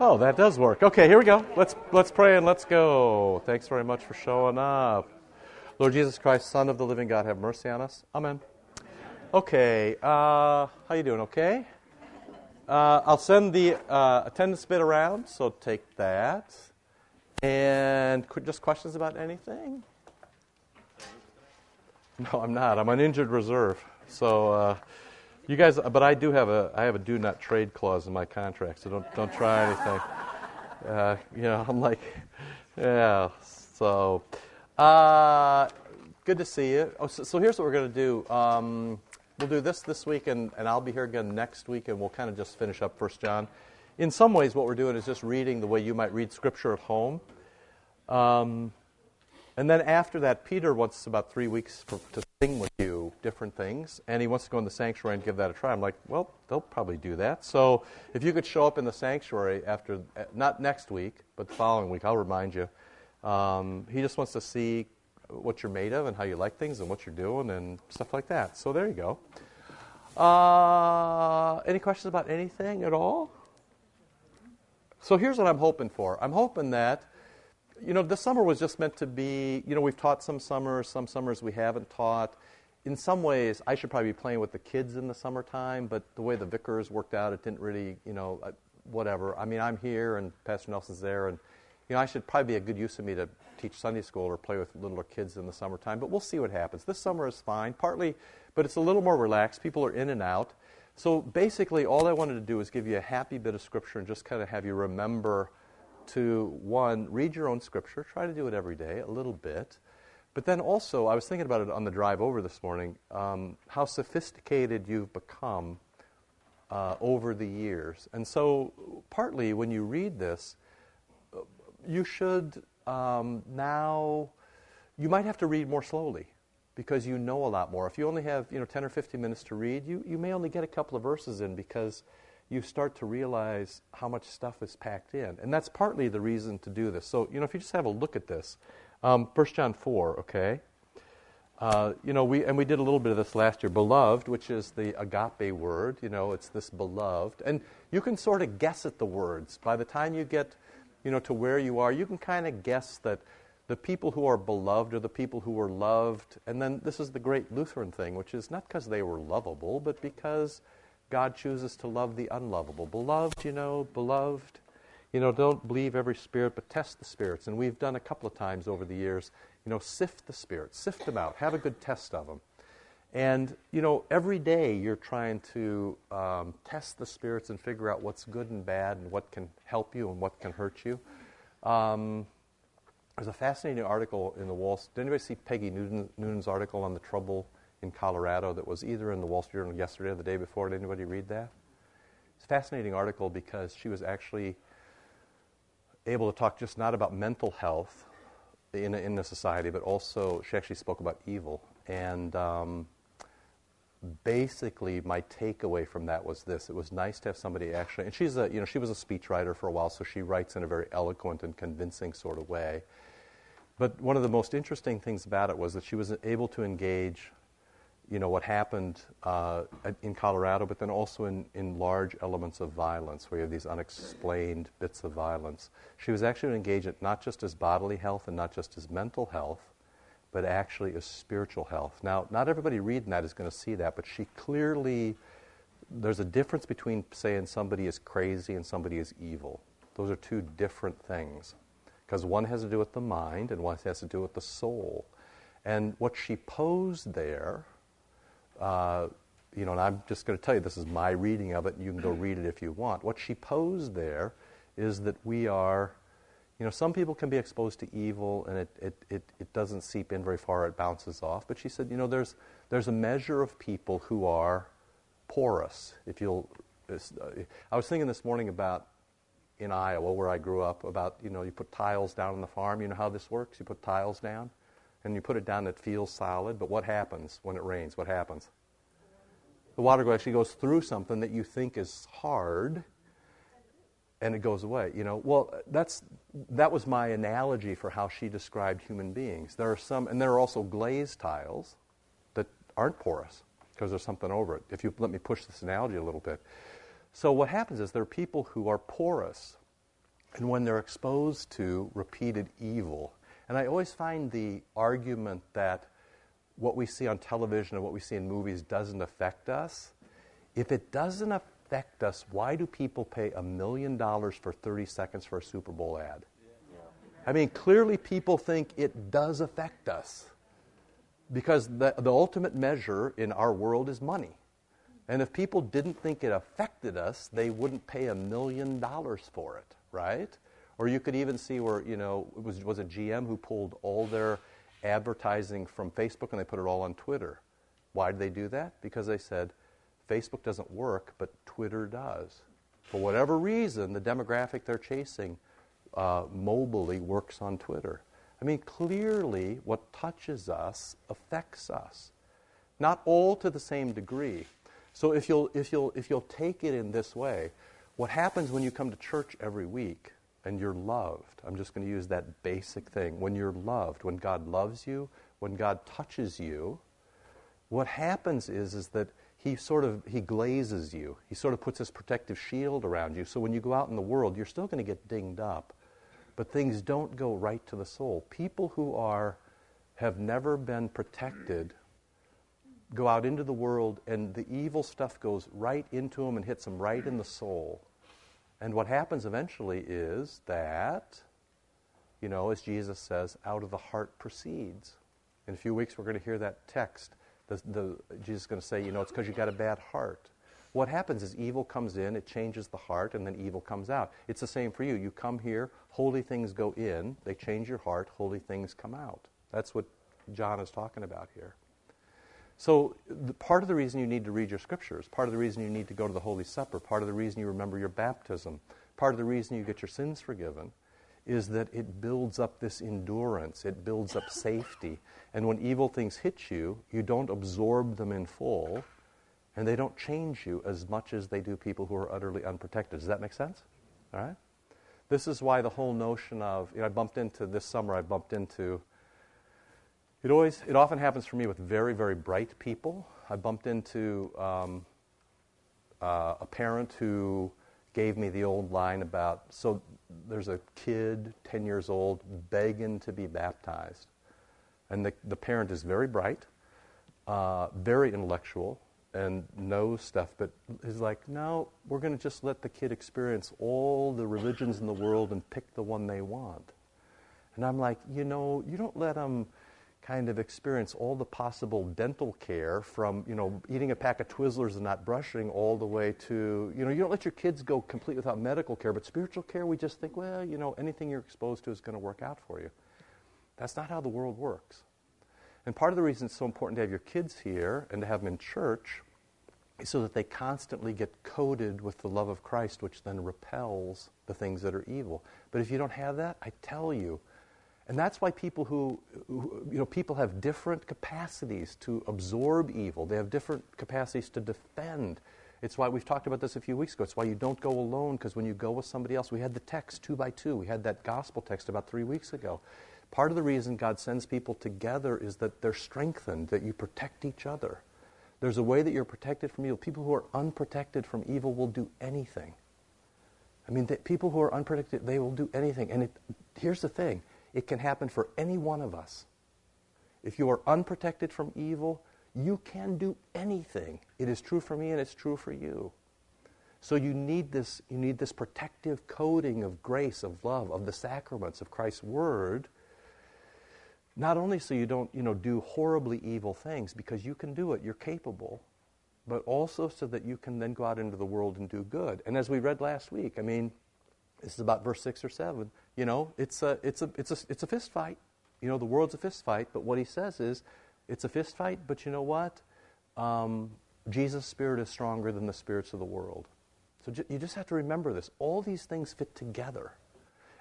Oh, that does work. Okay, here we go. Let's let's pray and let's go. Thanks very much for showing up. Lord Jesus Christ, Son of the living God, have mercy on us. Amen. Okay, uh, how you doing? Okay. Uh, I'll send the uh, attendance bit around, so take that. And just questions about anything? No, I'm not. I'm on injured reserve. So uh, you guys, but I do have a I have a do not trade clause in my contract, so don't don't try anything. Uh, you know, I'm like, yeah. So, uh, good to see you. Oh, so, so here's what we're to do. Um, we'll do this this week, and, and I'll be here again next week, and we'll kind of just finish up First John. In some ways, what we're doing is just reading the way you might read Scripture at home. Um, and then after that, Peter wants about three weeks for, to sing with you different things, and he wants to go in the sanctuary and give that a try. I'm like, well, they'll probably do that. So if you could show up in the sanctuary after, not next week, but the following week, I'll remind you. Um, he just wants to see what you're made of and how you like things and what you're doing and stuff like that. So there you go. Uh, any questions about anything at all? So here's what I'm hoping for. I'm hoping that you know, this summer was just meant to be, you know, we've taught some summers, some summers we haven't taught. In some ways, I should probably be playing with the kids in the summertime, but the way the vicars worked out, it didn't really, you know, uh, whatever. I mean, I'm here and Pastor Nelson's there, and, you know, I should probably be a good use of me to teach Sunday school or play with littler kids in the summertime, but we'll see what happens. This summer is fine, partly, but it's a little more relaxed. People are in and out. So basically, all I wanted to do is give you a happy bit of scripture and just kind of have you remember to one, read your own scripture. Try to do it every day, a little bit. But then also, I was thinking about it on the drive over this morning, um, how sophisticated you've become uh, over the years. And so, partly when you read this, you should um, now, you might have to read more slowly because you know a lot more. If you only have you know 10 or 15 minutes to read, you, you may only get a couple of verses in because you start to realize how much stuff is packed in. And that's partly the reason to do this. So, you know, if you just have a look at this, um, 1 John 4, okay? Uh, you know, we, and we did a little bit of this last year. Beloved, which is the agape word, you know, it's this beloved. And you can sort of guess at the words. By the time you get, you know, to where you are, you can kind of guess that the people who are beloved are the people who were loved. And then this is the great Lutheran thing, which is not because they were lovable, but because God chooses to love the unlovable. Beloved, you know, beloved, you know, don't believe every spirit, but test the spirits. And we've done a couple of times over the years, you know, sift the spirits, sift them out, have a good test of them. And, you know, every day you're trying to um, test the spirits and figure out what's good and bad and what can help you and what can hurt you. Um, there's a fascinating article in the Wall. Did anybody see Peggy Noonan, Noonan's article on the trouble in Colorado that was either in the Wall Street Journal yesterday or the day before. Did anybody read that? It's a fascinating article because she was actually able to talk just not about mental health in in the society, but also she actually spoke about evil. And um, basically, my takeaway from that was this: it was nice to have somebody actually. And she's a you know she was a speechwriter for a while, so she writes in a very eloquent and convincing sort of way. But one of the most interesting things about it was that she was able to engage you know, what happened uh, in Colorado, but then also in, in large elements of violence, where you have these unexplained bits of violence. She was actually engaged in not just as bodily health and not just as mental health, but actually as spiritual health. Now, not everybody reading that is going to see that, but she clearly, there's a difference between saying somebody is crazy and somebody is evil. Those are two different things. Because one has to do with the mind and one has to do with the soul. And what she posed there uh, you know, and I'm just going to tell you this is my reading of it, and you can go read it if you want. What she posed there is that we are, you know, some people can be exposed to evil and it, it, it, it doesn't seep in very far, it bounces off. But she said, you know, there's, there's a measure of people who are porous. If you'll, uh, I was thinking this morning about in Iowa, where I grew up, about, you know, you put tiles down on the farm. You know how this works? You put tiles down and you put it down, it feels solid. But what happens when it rains? What happens? The water actually goes through something that you think is hard, and it goes away. You know, well, that's that was my analogy for how she described human beings. There are some, and there are also glazed tiles that aren't porous because there's something over it. If you let me push this analogy a little bit. So what happens is there are people who are porous and when they're exposed to repeated evil, and I always find the argument that what we see on television and what we see in movies doesn't affect us. If it doesn't affect us, why do people pay a million dollars for 30 seconds for a Super Bowl ad? I mean, clearly people think it does affect us because the, the ultimate measure in our world is money. And if people didn't think it affected us, they wouldn't pay a million dollars for it, right? Or you could even see where, you know, it was, was a GM who pulled all their advertising from Facebook and they put it all on Twitter. Why did they do that? Because they said Facebook doesn't work, but Twitter does. For whatever reason, the demographic they're chasing uh, mobily works on Twitter. I mean, clearly, what touches us affects us. Not all to the same degree. So if you'll, if you'll, if you'll take it in this way, what happens when you come to church every week and you're loved? I'm just going to use that basic thing. When you're loved, when God loves you, when God touches you, what happens is, is that he sort of he glazes you. He sort of puts this protective shield around you. So when you go out in the world, you're still going to get dinged up but things don't go right to the soul. People who are have never been protected go out into the world and the evil stuff goes right into them and hits them right in the soul. And what happens eventually is that, you know, as Jesus says, out of the heart proceeds. In a few weeks, we're going to hear that text. The, the, Jesus is going to say, you know, it's because you got a bad heart. What happens is evil comes in, it changes the heart, and then evil comes out. It's the same for you. You come here, holy things go in, they change your heart, holy things come out. That's what John is talking about here. So, the, part of the reason you need to read your scriptures, part of the reason you need to go to the Holy Supper, part of the reason you remember your baptism, part of the reason you get your sins forgiven is that it builds up this endurance, it builds up safety. And when evil things hit you, you don't absorb them in full and they don't change you as much as they do people who are utterly unprotected. Does that make sense? All right? This is why the whole notion of, you know, I bumped into this summer, I bumped into, it always, it often happens for me with very, very bright people. I bumped into um, uh, a parent who gave me the old line about, so there's a kid, 10 years old, begging to be baptized. And the, the parent is very bright, uh, very intellectual, and knows stuff, but is like, no, we're going to just let the kid experience all the religions in the world and pick the one they want. And I'm like, you know, you don't let them kind of experience all the possible dental care from, you know, eating a pack of Twizzlers and not brushing all the way to, you know, you don't let your kids go complete without medical care, but spiritual care, we just think, well, you know, anything you're exposed to is going to work out for you. That's not how the world works. And part of the reason it's so important to have your kids here and to have them in church is so that they constantly get coated with the love of Christ, which then repels the things that are evil. But if you don't have that, I tell you, and that's why people who, who, you know, people have different capacities to absorb evil. They have different capacities to defend. It's why we've talked about this a few weeks ago. It's why you don't go alone, because when you go with somebody else, we had the text two by two. We had that gospel text about three weeks ago. Part of the reason God sends people together is that they're strengthened, that you protect each other. There's a way that you're protected from evil. People who are unprotected from evil will do anything. I mean, people who are unprotected, they will do anything. And it, here's the thing it can happen for any one of us. If you are unprotected from evil, you can do anything. It is true for me and it's true for you. So you need this, you need this protective coating of grace, of love, of the sacraments, of Christ's word not only so you don't, you know, do horribly evil things because you can do it, you're capable, but also so that you can then go out into the world and do good. And as we read last week, I mean, this is about verse 6 or 7, you know, it's a, it's a, it's a, it's a fist fight. You know, the world's a fist fight, but what he says is, it's a fist fight, but you know what? Um, Jesus' spirit is stronger than the spirits of the world. So ju- you just have to remember this. All these things fit together.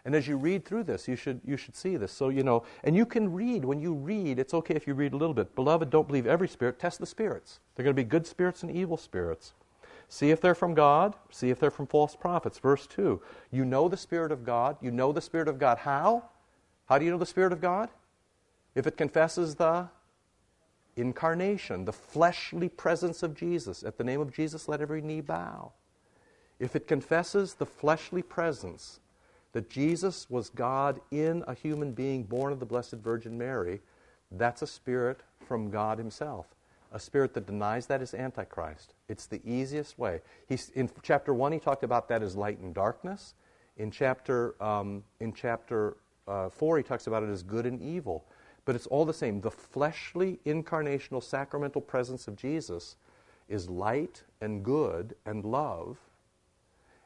And as you read through this, you should, you should see this. So, you know, and you can read. When you read, it's okay if you read a little bit. Beloved, don't believe every spirit. Test the spirits. They're going to be good spirits and evil spirits. See if they're from God. See if they're from false prophets. Verse 2. You know the Spirit of God. You know the Spirit of God. How? How do you know the Spirit of God? If it confesses the incarnation, the fleshly presence of Jesus. At the name of Jesus, let every knee bow. If it confesses the fleshly presence, that Jesus was God in a human being born of the Blessed Virgin Mary, that's a spirit from God Himself. A spirit that denies that is Antichrist. It's the easiest way. He's, in chapter 1, he talked about that as light and darkness. In chapter, um, in chapter uh, 4, he talks about it as good and evil. But it's all the same. The fleshly, incarnational, sacramental presence of Jesus is light and good and love.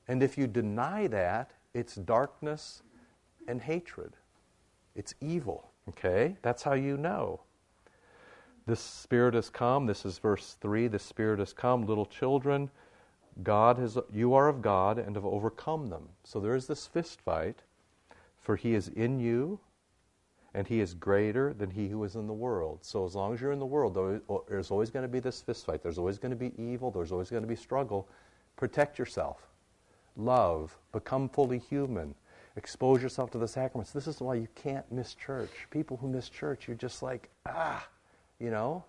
And if you deny that, it's darkness and hatred. It's evil. Okay? That's how you know. This Spirit has come. This is verse 3. The Spirit has come. Little children, God has, you are of God and have overcome them. So there is this fist fight, for He is in you, and He is greater than He who is in the world. So as long as you're in the world, there's always going to be this fist fight. There's always going to be evil. There's always going to be struggle. Protect yourself. Love. Become fully human. Expose yourself to the sacraments. This is why you can't miss church. People who miss church, you're just like, ah, you know?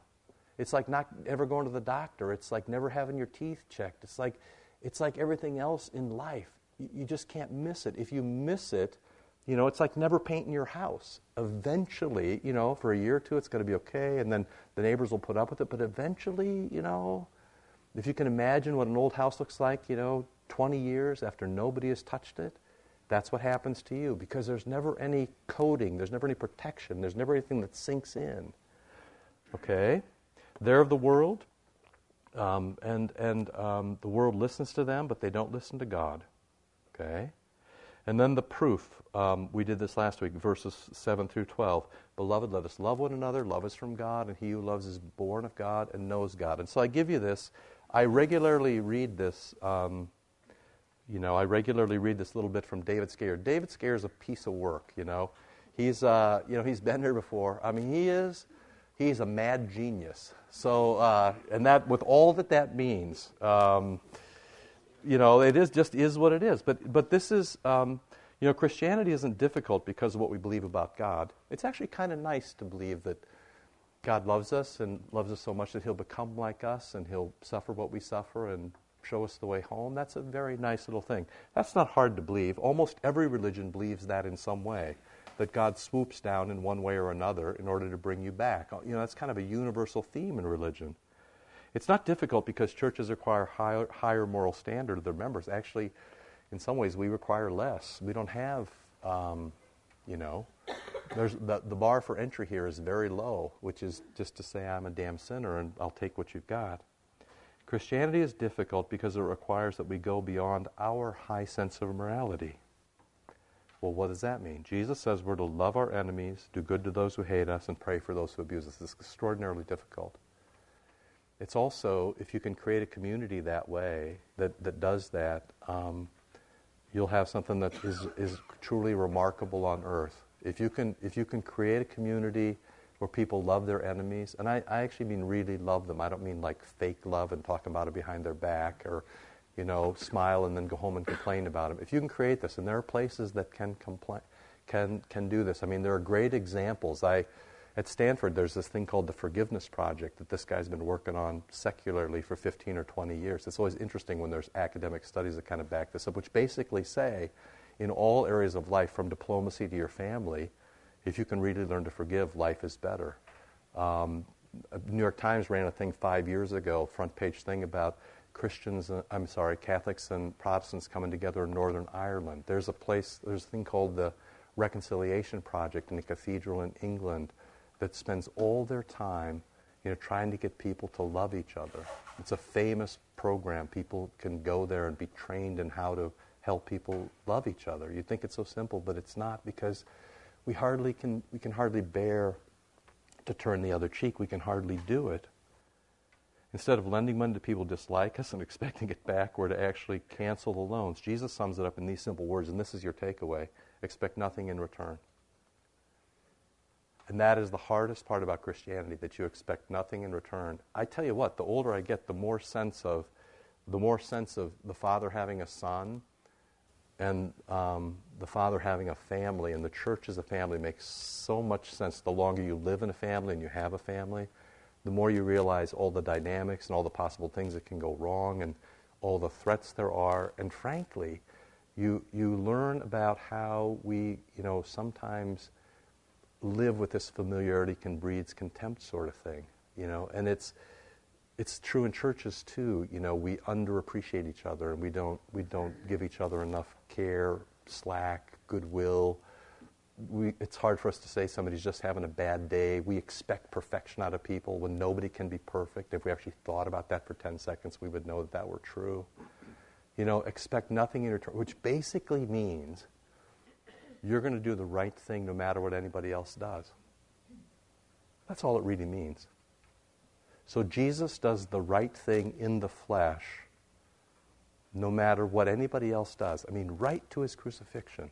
It's like not ever going to the doctor. It's like never having your teeth checked. It's like, it's like everything else in life. You, you just can't miss it. If you miss it, you know, it's like never painting your house. Eventually, you know, for a year or two, it's going to be okay, and then the neighbors will put up with it. But eventually, you know, if you can imagine what an old house looks like, you know, 20 years after nobody has touched it, that's what happens to you because there's never any coating, there's never any protection, there's never anything that sinks in. Okay? They're of the world, um, and, and um, the world listens to them, but they don't listen to God. Okay? And then the proof. Um, we did this last week, verses 7 through 12. Beloved, let us love one another. Love is from God, and he who loves is born of God and knows God. And so I give you this. I regularly read this. Um, you know, I regularly read this little bit from David Scaer. David Scaer is a piece of work. You know, he's uh, you know he's been here before. I mean, he is he's a mad genius. So, uh, and that with all that that means, um, you know, it is just is what it is. But but this is, um, you know, Christianity isn't difficult because of what we believe about God. It's actually kind of nice to believe that God loves us and loves us so much that He'll become like us and He'll suffer what we suffer and show us the way home. That's a very nice little thing. That's not hard to believe. Almost every religion believes that in some way that God swoops down in one way or another in order to bring you back. You know, that's kind of a universal theme in religion. It's not difficult because churches require higher, higher moral standard of their members. Actually, in some ways, we require less. We don't have, um, you know, there's the, the bar for entry here is very low, which is just to say I'm a damn sinner and I'll take what you've got. Christianity is difficult because it requires that we go beyond our high sense of morality. Well, what does that mean? Jesus says we're to love our enemies, do good to those who hate us, and pray for those who abuse us. It's extraordinarily difficult. It's also, if you can create a community that way, that, that does that, um, you'll have something that is, is truly remarkable on earth. If you, can, if you can create a community where people love their enemies, and I, I actually mean really love them, I don't mean like fake love and talk about it behind their back or you know, smile and then go home and complain about them. If you can create this, and there are places that can complain, can can do this. I mean, there are great examples. I at Stanford, there's this thing called the Forgiveness Project that this guy's been working on secularly for 15 or 20 years. It's always interesting when there's academic studies that kind of back this up, which basically say, in all areas of life, from diplomacy to your family, if you can really learn to forgive, life is better. Um, New York Times ran a thing five years ago, front page thing about Christians, uh, I'm sorry, Catholics and Protestants coming together in Northern Ireland. There's a place, there's a thing called the Reconciliation Project in a cathedral in England that spends all their time, you know, trying to get people to love each other. It's a famous program. People can go there and be trained in how to help people love each other. You think it's so simple, but it's not because we hardly can we can hardly bear to turn the other cheek. We can hardly do it. Instead of lending money to people dislike us and expecting it back, we're to actually cancel the loans. Jesus sums it up in these simple words, and this is your takeaway expect nothing in return. And that is the hardest part about Christianity, that you expect nothing in return. I tell you what, the older I get, the more sense of the more sense of the father having a son and um, the father having a family and the church as a family makes so much sense the longer you live in a family and you have a family the more you realize all the dynamics and all the possible things that can go wrong and all the threats there are. And frankly, You, you learn about how we, you know, sometimes live with this familiarity can breeds contempt sort of thing, you know, and it's, it's true in churches too. You know, we underappreciate each other and we don't, we don't give each other enough care, slack, goodwill. We, it's hard for us to say somebody's just having a bad day. We expect perfection out of people when nobody can be perfect. If we actually thought about that for 10 seconds, we would know that that were true. You know, expect nothing in return, which basically means you're going to do the right thing no matter what anybody else does. That's all it really means. So Jesus does the right thing in the flesh no matter what anybody else does. I mean, right to his crucifixion.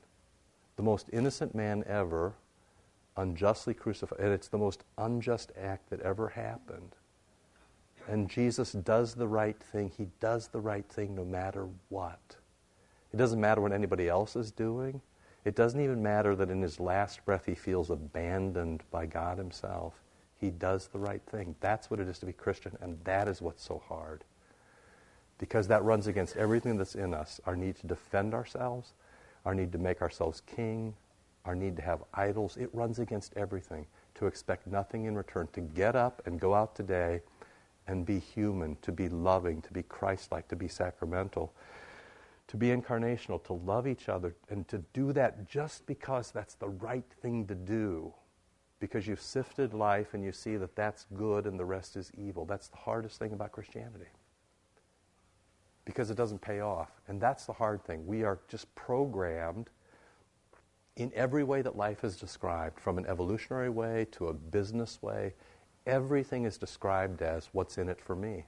The most innocent man ever, unjustly crucified. And it's the most unjust act that ever happened. And Jesus does the right thing. He does the right thing no matter what. It doesn't matter what anybody else is doing. It doesn't even matter that in his last breath he feels abandoned by God himself. He does the right thing. That's what it is to be Christian, and that is what's so hard. Because that runs against everything that's in us our need to defend ourselves, our need to make ourselves king, our need to have idols. It runs against everything. To expect nothing in return, to get up and go out today and be human, to be loving, to be Christ like, to be sacramental to be incarnational, to love each other, and to do that just because that's the right thing to do. Because you've sifted life and you see that that's good and the rest is evil. That's the hardest thing about Christianity. Because it doesn't pay off. And that's the hard thing. We are just programmed in every way that life is described, from an evolutionary way to a business way. Everything is described as what's in it for me.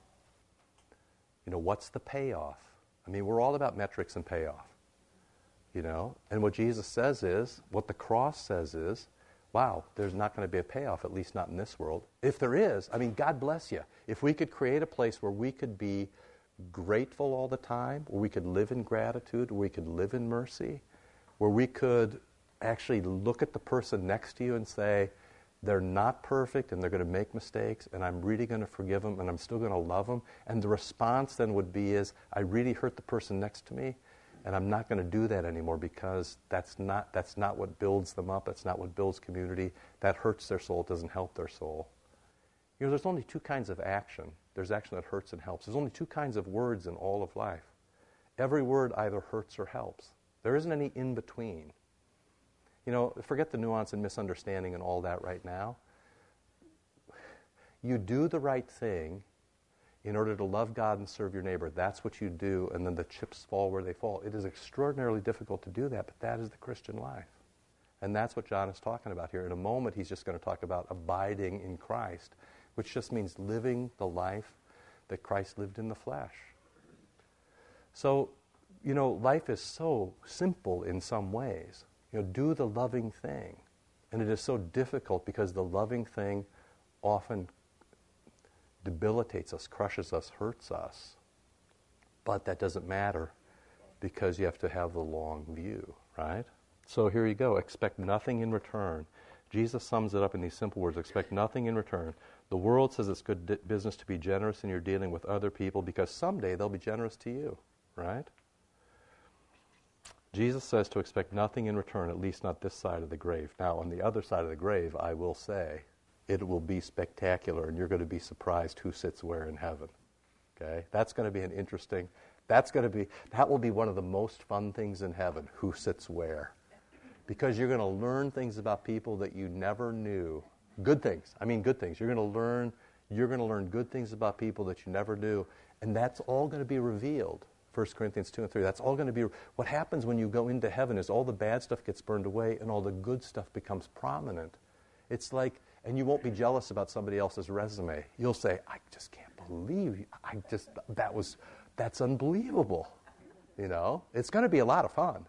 You know, what's the payoff? I mean, we're all about metrics and payoff. You know? And what Jesus says is, what the cross says is, wow, there's not going to be a payoff, at least not in this world. If there is, I mean, God bless you. If we could create a place where we could be grateful all the time, where we could live in gratitude, where we could live in mercy, where we could actually look at the person next to you and say, they're not perfect and they're going to make mistakes and i'm really going to forgive them and i'm still going to love them and the response then would be is i really hurt the person next to me and i'm not going to do that anymore because that's not that's not what builds them up that's not what builds community. That hurts their soul it doesn't help their soul. You know there's only two kinds of action there's action that hurts and helps there's only two kinds of words in all of life every word either hurts or helps there isn't any in between you know, forget the nuance and misunderstanding and all that right now. You do the right thing in order to love God and serve your neighbor. That's what you do, and then the chips fall where they fall. It is extraordinarily difficult to do that, but that is the Christian life. And that's what John is talking about here. In a moment, he's just going to talk about abiding in Christ, which just means living the life that Christ lived in the flesh. So, you know, life is so simple in some ways. You know, do the loving thing. And it is so difficult because the loving thing often debilitates us, crushes us, hurts us. But that doesn't matter because you have to have the long view, right? So here you go. Expect nothing in return. Jesus sums it up in these simple words expect nothing in return. The world says it's good business to be generous in your dealing with other people because someday they'll be generous to you, right? Jesus says to expect nothing in return, at least not this side of the grave. Now, on the other side of the grave, I will say, it will be spectacular, and you're going to be surprised who sits where in heaven. Okay? That's going to be an interesting, that's going to be, that will be one of the most fun things in heaven, who sits where. Because you're going to learn things about people that you never knew. Good things. I mean, good things. You're going to learn, you're going to learn good things about people that you never knew, and that's all going to be revealed 1 Corinthians 2 and 3. That's all going to be what happens when you go into heaven is all the bad stuff gets burned away and all the good stuff becomes prominent. It's like and you won't be jealous about somebody else's resume. You'll say, "I just can't believe I just that was that's unbelievable." You know? It's going to be a lot of fun.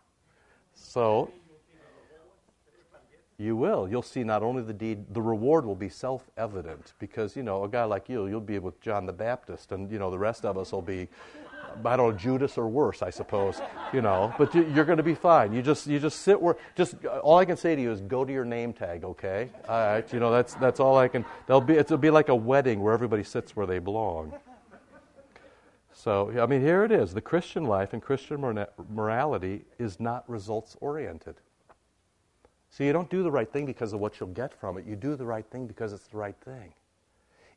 So you will. You'll see not only the deed, the reward will be self evident because, you know, a guy like you, you'll be with John the Baptist, and, you know, the rest of us will be I don't know, Judas or worse, I suppose, you know. But you, are going to be fine. You just you just sit where just all I can say to you is go to your name tag, okay? All right, you know that's that's all I can. There'll be it'll be like a wedding where everybody sits where they belong. So, I mean, here it is. The Christian life and Christian morality is not results oriented. So, you don't do the right thing because of what you'll get from it. You do the right thing because it's the right thing.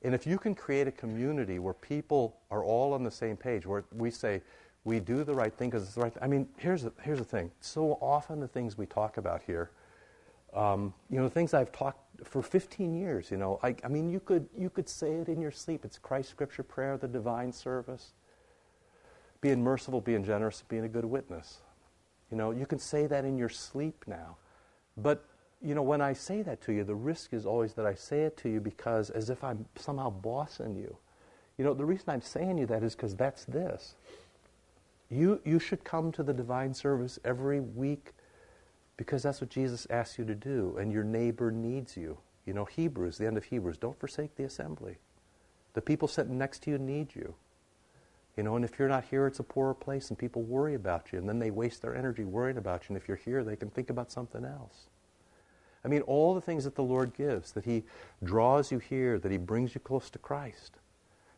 And if you can create a community where people are all on the same page, where we say, we do the right thing because it's the right thing. I mean, here's the, here's the thing. So often the things we talk about here, um, you know, things I've talked for 15 years, you know, I, I mean, you could, you could say it in your sleep. It's Christ Scripture Prayer, the divine service, being merciful, being generous, being a good witness. You know, you can say that in your sleep now. But, you know, when I say that to you, the risk is always that I say it to you because as if I'm somehow bossing you. You know, the reason I'm saying you that is because that's this. You, you should come to the divine service every week because that's what Jesus asks you to do, and your neighbor needs you. You know, Hebrews, the end of Hebrews, don't forsake the assembly. The people sitting next to you need you. You know, and if you're not here, it's a poorer place, and people worry about you, and then they waste their energy worrying about you. And if you're here, they can think about something else. I mean, all the things that the Lord gives, that He draws you here, that He brings you close to Christ,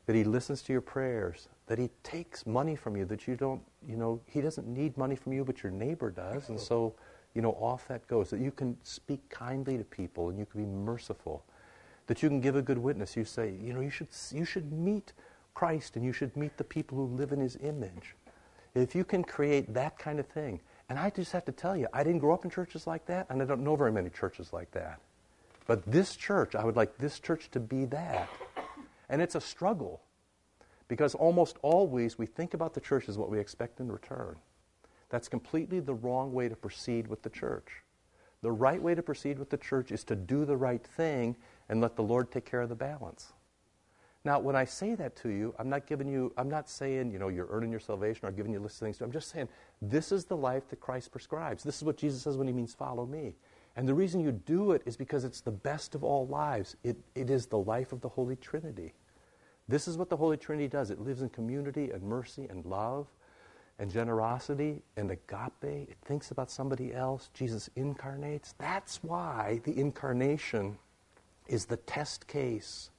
that He listens to your prayers, that He takes money from you, that you don't, you know, He doesn't need money from you, but your neighbor does. And so, you know, off that goes. That you can speak kindly to people and you can be merciful. That you can give a good witness. You say, you know, you should, you should meet Christ and you should meet the people who live in His image. If you can create that kind of thing, and I just have to tell you, I didn't grow up in churches like that, and I don't know very many churches like that. But this church, I would like this church to be that. And it's a struggle because almost always we think about the church as what we expect in return. That's completely the wrong way to proceed with the church. The right way to proceed with the church is to do the right thing and let the Lord take care of the balance. Now, when I say that to you, I'm not giving you, I'm not saying, you know, you're earning your salvation or giving you a list of things. I'm just saying, this is the life that Christ prescribes. This is what Jesus says when he means follow me. And the reason you do it is because it's the best of all lives. It, it is the life of the Holy Trinity. This is what the Holy Trinity does it lives in community and mercy and love and generosity and agape. It thinks about somebody else. Jesus incarnates. That's why the incarnation is the test case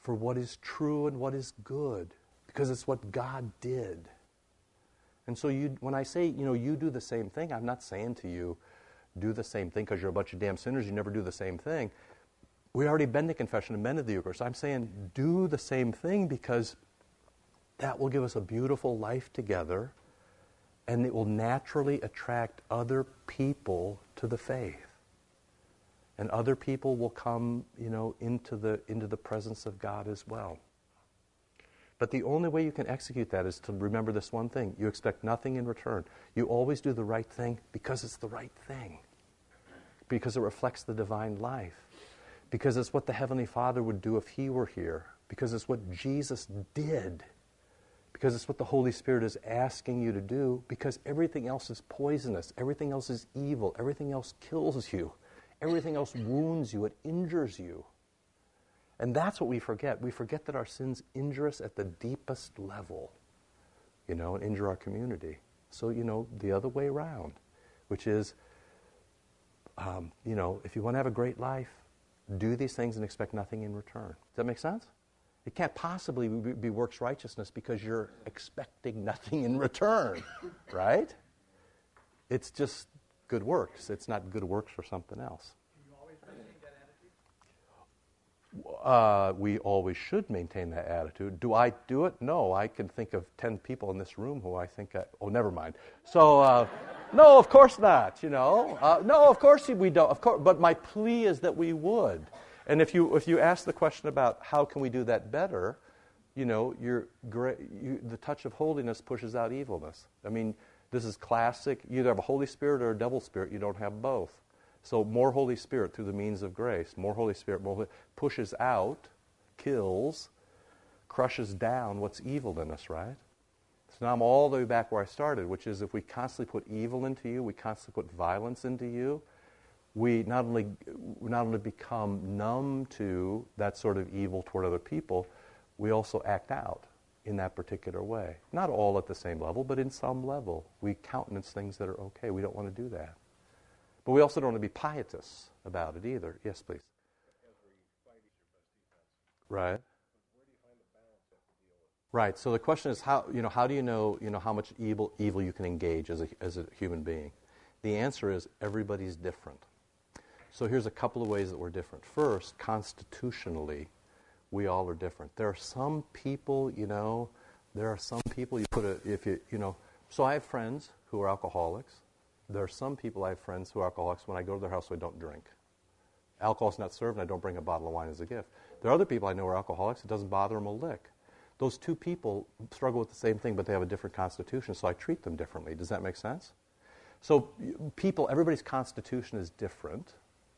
for what is true and what is good, because it's what God did. And so you, when I say, you know, you do the same thing, I'm not saying to you, do the same thing because you're a bunch of damn sinners, you never do the same thing. We already been to confession and been to the Eucharist. I'm saying do the same thing because that will give us a beautiful life together and it will naturally attract other people to the faith. And other people will come, you know, into the, into the presence of God as well. But the only way you can execute that is to remember this one thing. You expect nothing in return. You always do the right thing because it's the right thing, because it reflects the divine life. Because it's what the Heavenly Father would do if He were here, because it's what Jesus did, because it's what the Holy Spirit is asking you to do, because everything else is poisonous, everything else is evil, everything else kills you, everything else wounds you, it injures you. And that's what we forget. We forget that our sins injure us at the deepest level, you know, and injure our community. So, you know, the other way around, which is, um, you know, if you want to have a great life, do these things and expect nothing in return. Does that make sense? It can't possibly be works righteousness because you're expecting nothing in return, right? It's just good works. It's not good works for something else. Uh, we always should maintain that attitude. Do I do it? No. I can think of 10 people in this room who I think, I, oh, never mind. So, uh, no, of course not, you know. Uh, no, of course we don't. Of course, but my plea is that we would. And if you, if you ask the question about how can we do that better, you know, you, the touch of holiness pushes out evilness. I mean, this is classic. You either have a Holy Spirit or a devil spirit. You don't have both. So more Holy Spirit through the means of grace. More Holy Spirit more pushes out, kills, crushes down what's evil in us, right? So now I'm all the way back where I started, which is if we constantly put evil into you, we constantly put violence into you, we not only, we not only become numb to that sort of evil toward other people, we also act out in that particular way. Not all at the same level, but in some level. We countenance things that are okay. We don't want to do that. But we also don't want to be pietists about it either. Yes, please. Right. Right. So the question is how you know how do you know you know how much evil evil you can engage as a as a human being? The answer is everybody's different. So here's a couple of ways that we're different. First, constitutionally, we all are different. There are some people, you know, there are some people you put a if you you know. So I have friends who are alcoholics. There are some people I have friends who are alcoholics. When I go to their house, I don't drink. Alcohol's not served, and I don't bring a bottle of wine as a gift. There are other people I know who are alcoholics. It doesn't bother them a lick. Those two people struggle with the same thing, but they have a different constitution, so I treat them differently. Does that make sense? So, people, everybody's constitution is different,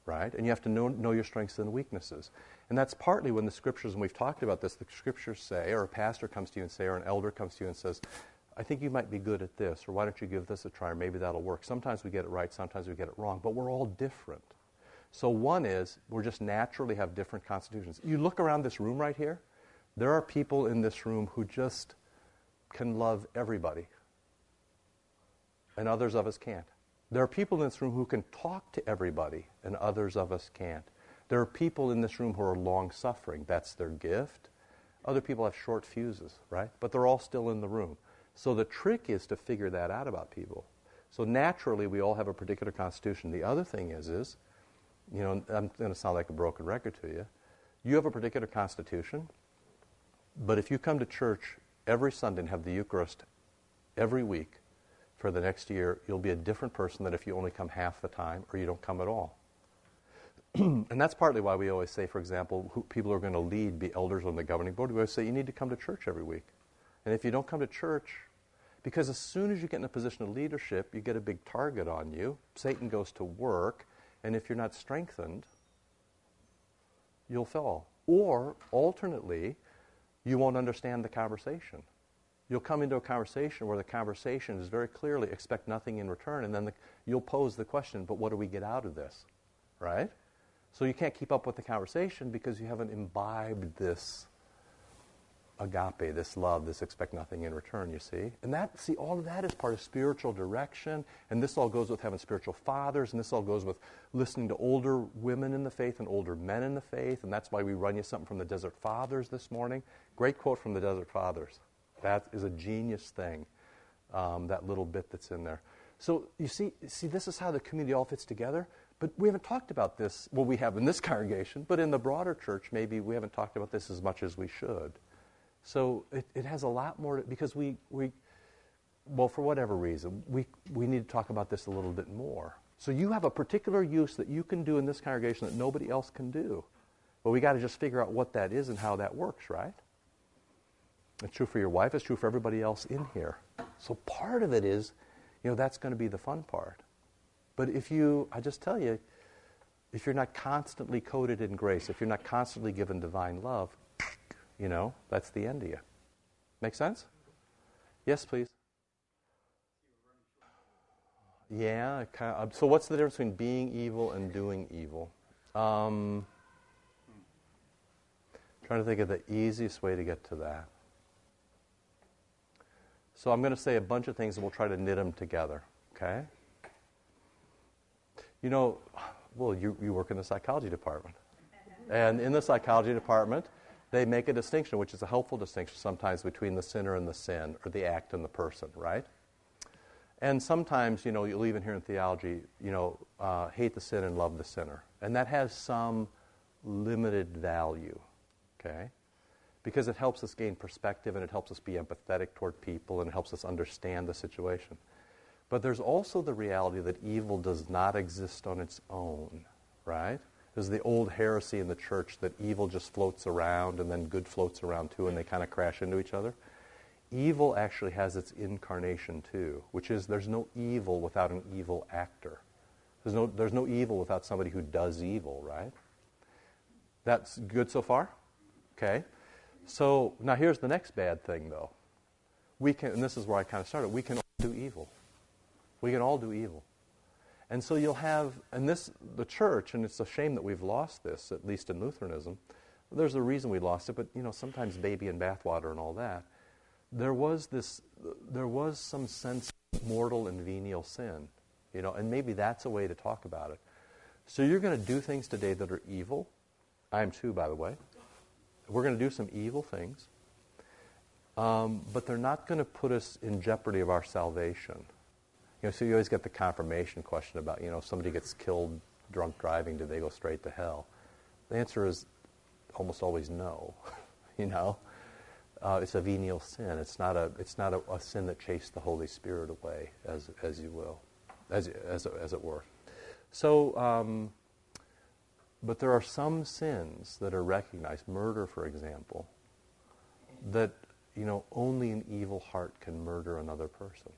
right? And you have to know, know your strengths and weaknesses. And that's partly when the scriptures, and we've talked about this, the scriptures say, or a pastor comes to you and say, or an elder comes to you and says, I think you might be good at this, or why don't you give this a try, or maybe that'll work. Sometimes we get it right, sometimes we get it wrong, but we're all different. So, one is we're just naturally have different constitutions. You look around this room right here, there are people in this room who just can love everybody, and others of us can't. There are people in this room who can talk to everybody, and others of us can't. There are people in this room who are long suffering. That's their gift. Other people have short fuses, right? But they're all still in the room. So the trick is to figure that out about people. So naturally, we all have a particular constitution. The other thing is, is, you know, I'm going to sound like a broken record to you. You have a particular constitution, but if you come to church every Sunday and have the Eucharist every week for the next year, you'll be a different person than if you only come half the time or you don't come at all. And that's partly why we always say, for example, who, people who are going to lead, be elders on the governing board. We always say you need to come to church every week. And if you don't come to church, because as soon as you get in a position of leadership, you get a big target on you. Satan goes to work, and if you're not strengthened, you'll fall. Or, alternately, you won't understand the conversation. You'll come into a conversation where the conversation is very clearly expect nothing in return, and then the, you'll pose the question, but what do we get out of this? Right? So you can't keep up with the conversation because you haven't imbibed this agape, this love, this expect nothing in return, you see. And that, see, all of that is part of spiritual direction. And this all goes with having spiritual fathers, and this all goes with listening to older women in the faith and older men in the faith. And that's why we run you something from the Desert Fathers this morning. Great quote from the Desert Fathers. That is a genius thing, um, that little bit that's in there. So you see, see, this is how the community all fits together. But we haven't talked about this. Well, we have in this congregation, but in the broader church, maybe we haven't talked about this as much as we should. So it, it has a lot more to, because we, we, well, for whatever reason, we, we need to talk about this a little bit more. So you have a particular use that you can do in this congregation that nobody else can do. But we got to just figure out what that is and how that works, right? It's true for your wife, it's true for everybody else in here. So part of it is, you know, that's going to be the fun part. But if you, I just tell you, if you're not constantly coated in grace, if you're not constantly given divine love, you know, that's the end of you. Make sense? Yes, please. Yeah. Kind of, so, what's the difference between being evil and doing evil? Um, trying to think of the easiest way to get to that. So, I'm going to say a bunch of things and we'll try to knit them together. Okay? You know, well, you, you work in the psychology department. And in the psychology department, they make a distinction, which is a helpful distinction sometimes between the sinner and the sin, or the act and the person, right? And sometimes, you know, you'll even hear in theology, you know, uh, hate the sin and love the sinner. And that has some limited value, okay? Because it helps us gain perspective and it helps us be empathetic toward people and it helps us understand the situation. But there's also the reality that evil does not exist on its own, right? There's the old heresy in the church that evil just floats around and then good floats around too, and they kind of crash into each other. Evil actually has its incarnation too, which is there's no evil without an evil actor. There's no, there's no evil without somebody who does evil, right? That's good so far? Okay. So now here's the next bad thing, though. We can, and this is where I kind of started, we can all do evil. We can all do evil. And so you'll have, and this, the church, and it's a shame that we've lost this, at least in Lutheranism. There's a reason we lost it, but you know, sometimes baby and bathwater and all that. There was this, there was some sense of mortal and venial sin, you know, and maybe that's a way to talk about it. So you're going to do things today that are evil. I am too, by the way. We're going to do some evil things. um, but they're not going to put us in jeopardy of our salvation. You know, so you always get the confirmation question about, you know, if somebody gets killed drunk driving, do they go straight to hell? The answer is almost always no. you know, uh, it's a venial sin. It's not a it's not a, a, sin that chased the Holy Spirit away, as as you will, as as as it were. So, um, but there are some sins that are recognized. Murder, for example, that you know only an evil heart can murder another person.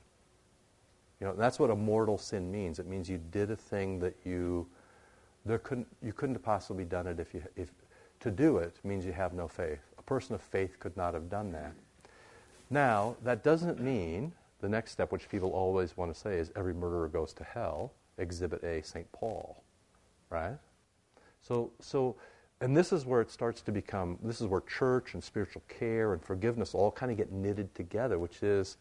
You know, that's what a mortal sin means. It means you did a thing that you there couldn't you couldn't have possibly done it if you if to do it means you have no faith. A person of faith could not have done that. Now, that doesn't mean the next step, which people always want to say, is every murderer goes to hell. Exhibit A, St. Paul, right? So, so, and this is where it starts to become. This is where church and spiritual care and forgiveness all kind of get knitted together, which is,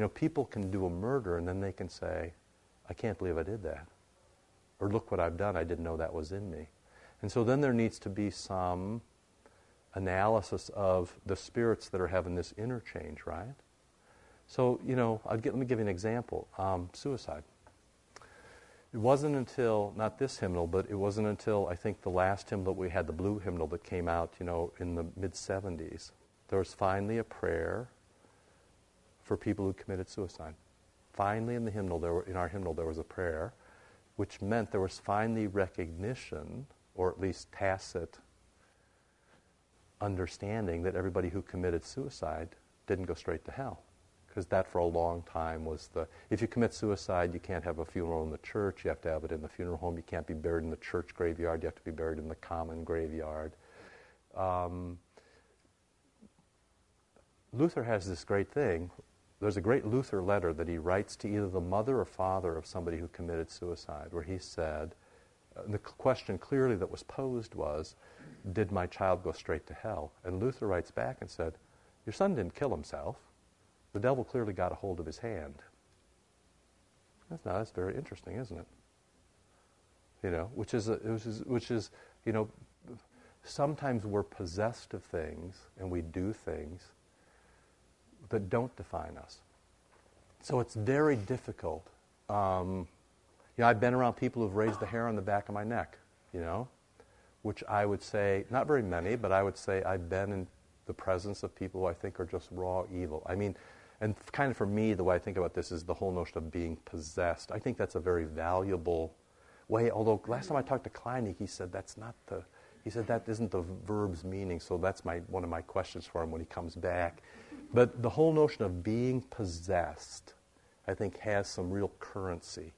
you know, people can do a murder and then they can say, "I can't believe I did that," or "Look what I've done. I didn't know that was in me." And so then there needs to be some analysis of the spirits that are having this interchange, right? So, you know, get, let me give you an example um, suicide. It wasn't until, not this hymnal, but it wasn't until I think the last hymnal we had, the blue hymnal that came out, you know, in the mid 70s, there was finally a prayer for people who committed suicide. Finally, in the hymnal, there were, in our hymnal, there was a prayer, which meant there was finally recognition or at least tacit understanding that everybody who committed suicide didn't go straight to hell. Because that for a long time was the. If you commit suicide, you can't have a funeral in the church, you have to have it in the funeral home, you can't be buried in the church graveyard, you have to be buried in the common graveyard. Um, Luther has this great thing. There's a great Luther letter that he writes to either the mother or father of somebody who committed suicide, where he said, uh, the question clearly that was posed was, did my child go straight to hell? And Luther writes back and said, your son didn't kill himself. The devil clearly got a hold of his hand. That's, now, that's very interesting, isn't it? You know, which is, a, which is, which is, you know, sometimes we're possessed of things and we do things that don't define us. So it's very difficult. Um, you know, I've been around people who've raised the hair on the back of my neck, you know, which I would say, not very many, but I would say I've been in the presence of people who I think are just raw evil. I mean, and kind of for me, the way I think about this is the whole notion of being possessed. I think that's a very valuable way, although last time I talked to Kleinig, he said that's not the, he said that isn't the verb's meaning, so that's my, one of my questions for him when he comes back. But the whole notion of being possessed, I think, has some real currency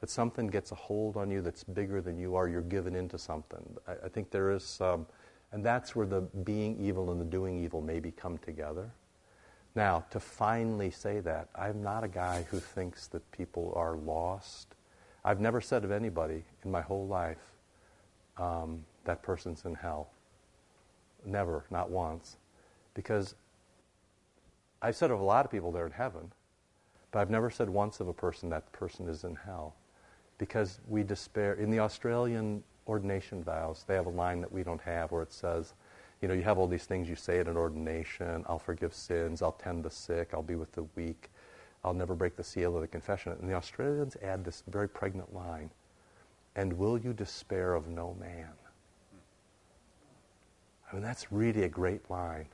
that something gets a hold on you that's bigger than you are, you're given into something. I, I think there is some, and that's where the being evil and the doing evil maybe come together. Now, to finally say that, I'm not a guy who thinks that people are lost. I've never said of anybody in my whole life, um, that person's in hell. Never, not once. Because I've said of a lot of people they're in heaven, but I've never said once of a person that person is in hell because we despair. In the Australian ordination vows, they have a line that we don't have where it says, you know, you have all these things you say at an ordination I'll forgive sins, I'll tend the sick, I'll be with the weak, I'll never break the seal of the confession. And the Australians add this very pregnant line and will you despair of no man? I mean, that's really a great line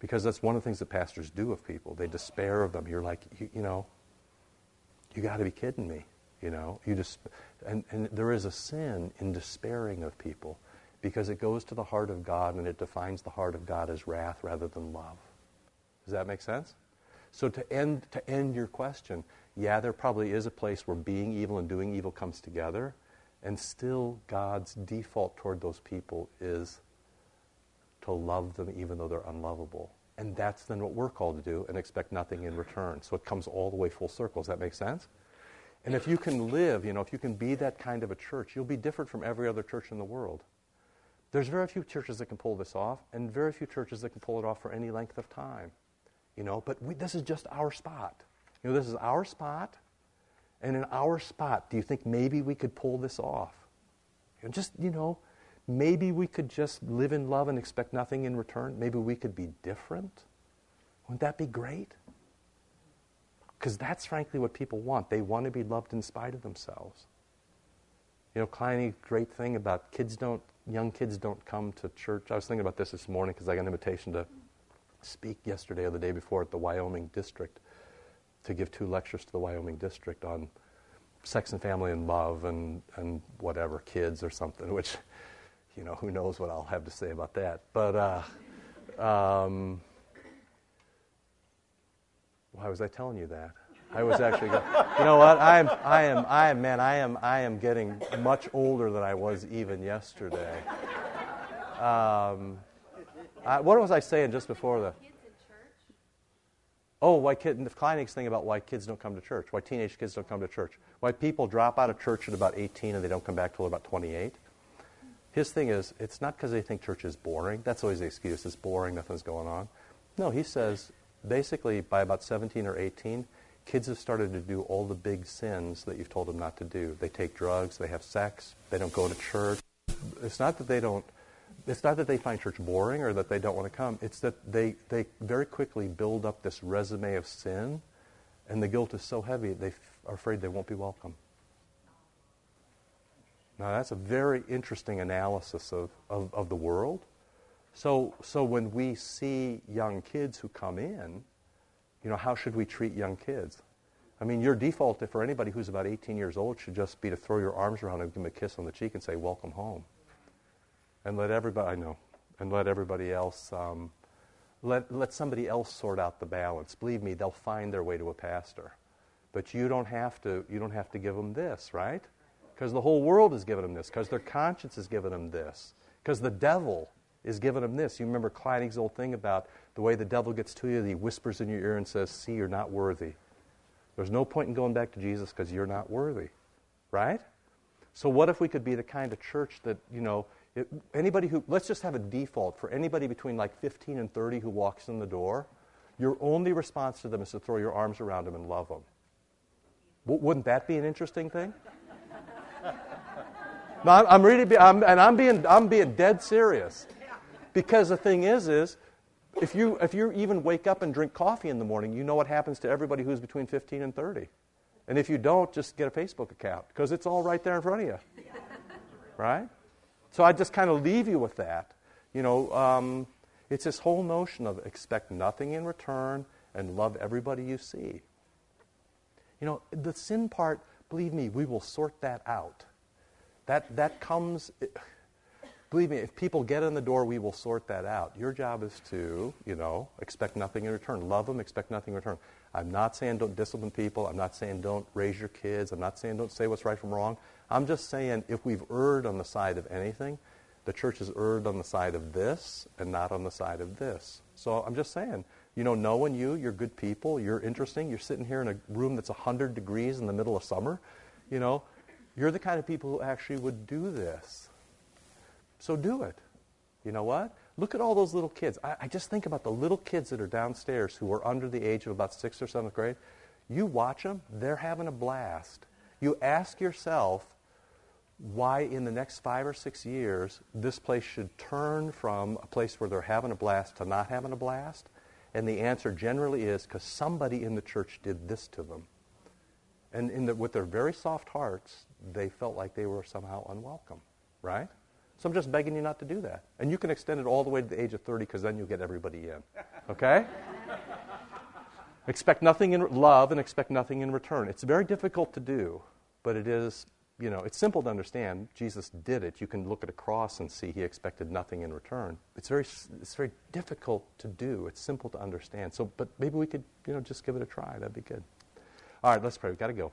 because that's one of the things that pastors do of people. They despair of them. You're like, you, you know, you got to be kidding me. You know, you just, and, and there is a sin in despairing of people because it goes to the heart of God and it defines the heart of God as wrath rather than love. Does that make sense? So to end, to end your question, yeah, there probably is a place where being evil and doing evil comes together, and still God's default toward those people is to love them even though they're unlovable. And that's then what we're called to do and expect nothing in return. So it comes all the way full circle. Does that make sense? And if you can live, you know, if you can be that kind of a church, you'll be different from every other church in the world. There's very few churches that can pull this off, and very few churches that can pull it off for any length of time. You know, but we, this is just our spot. You know, this is our spot, and in our spot, do you think maybe we could pull this off? Know, just, you know, maybe we could just live in love and expect nothing in return. Maybe we could be different. Wouldn't that be great? Because that's frankly what people want. They want to be loved in spite of themselves. You know, Kleinig, great thing about kids don't, young kids don't come to church. I was thinking about this this morning because I got an invitation to speak yesterday or the day before at the Wyoming district to give two lectures to the Wyoming district on sex and family and love and, and whatever, kids or something, which, you know, who knows what I'll have to say about that. But, uh, um, why was I telling you that? I was actually, going, you know what? I am, I am, I am, man, I am, I am getting much older than I was even yesterday. Um, I, what was I saying just before the? Oh, why kid? The Kleinig's thing about why kids don't come to church, why teenage kids don't come to church, why people drop out of church at about 18 and they don't come back till about 28. His thing is, it's not because they think church is boring. That's always the excuse. It's boring. Nothing's going on. No, he says basically by about 17 or 18, kids have started to do all the big sins that you've told them not to do. They take drugs, they have sex, they don't go to church. It's not that they don't it's not that they find church boring or that they don't want to come. It's that they, they very quickly build up this resume of sin, and the guilt is so heavy they f- are afraid they won't be welcome. Now, that's a very interesting analysis of, of, of the world. So, so when we see young kids who come in, you know, how should we treat young kids? I mean, your default for anybody who's about 18 years old should just be to throw your arms around and give them a kiss on the cheek, and say, Welcome home. And let everybody, I know, and let everybody else, um, let, let somebody else sort out the balance. Believe me, they'll find their way to a pastor. But you don't have to, you don't have to give them this, right? Because the whole world has given them this, because their conscience has given them this, because the devil is giving them this. You remember Kleinig's old thing about the way the devil gets to you, he whispers in your ear and says, See, you're not worthy. There's no point in going back to Jesus because you're not worthy, right? So, what if we could be the kind of church that, you know, it, anybody who, let's just have a default for anybody between like 15 and 30 who walks in the door, your only response to them is to throw your arms around them and love them. W- wouldn't that be an interesting thing? No, I'm, really, I'm, and I'm being, I'm being dead serious. Because the thing is, is if you, if you even wake up and drink coffee in the morning, you know what happens to everybody who's between 15 and 30. And if you don't, just get a Facebook account because it's all right there in front of you. Right? So I just kind of leave you with that. You know, um, it's this whole notion of expect nothing in return and love everybody you see. You know, the sin part, believe me, we will sort that out. That, that comes, believe me, if people get in the door, we will sort that out. Your job is to, you know, expect nothing in return. Love them, expect nothing in return. I'm not saying don't discipline people. I'm not saying don't raise your kids. I'm not saying don't say what's right from wrong. I'm just saying if we've erred on the side of anything, the church has erred on the side of this and not on the side of this. So I'm just saying, you know, knowing you, you're good people, you're interesting, you're sitting here in a room that's 100 degrees in the middle of summer, you know, you're the kind of people who actually would do this. So do it. You know what? Look at all those little kids. I, I just think about the little kids that are downstairs who are under the age of about sixth or seventh grade. You watch them, they're having a blast. You ask yourself, why in the next five or six years this place should turn from a place where they're having a blast to not having a blast. And the answer generally is because somebody in the church did this to them. And the, with their very soft hearts, they felt like they were somehow unwelcome, right? So I'm just begging you not to do that. And you can extend it all the way to the age of 30 because then you'll get everybody in. Okay? expect nothing in love and expect nothing in return. It's very difficult to do, but it is you know, it's simple to understand. Jesus did it. You can look at a cross and see he expected nothing in return. It's very, it's very difficult to do. It's simple to understand. So, but maybe we could, you know, just give it a try. That'd be good. All right, let's pray. We've got to go.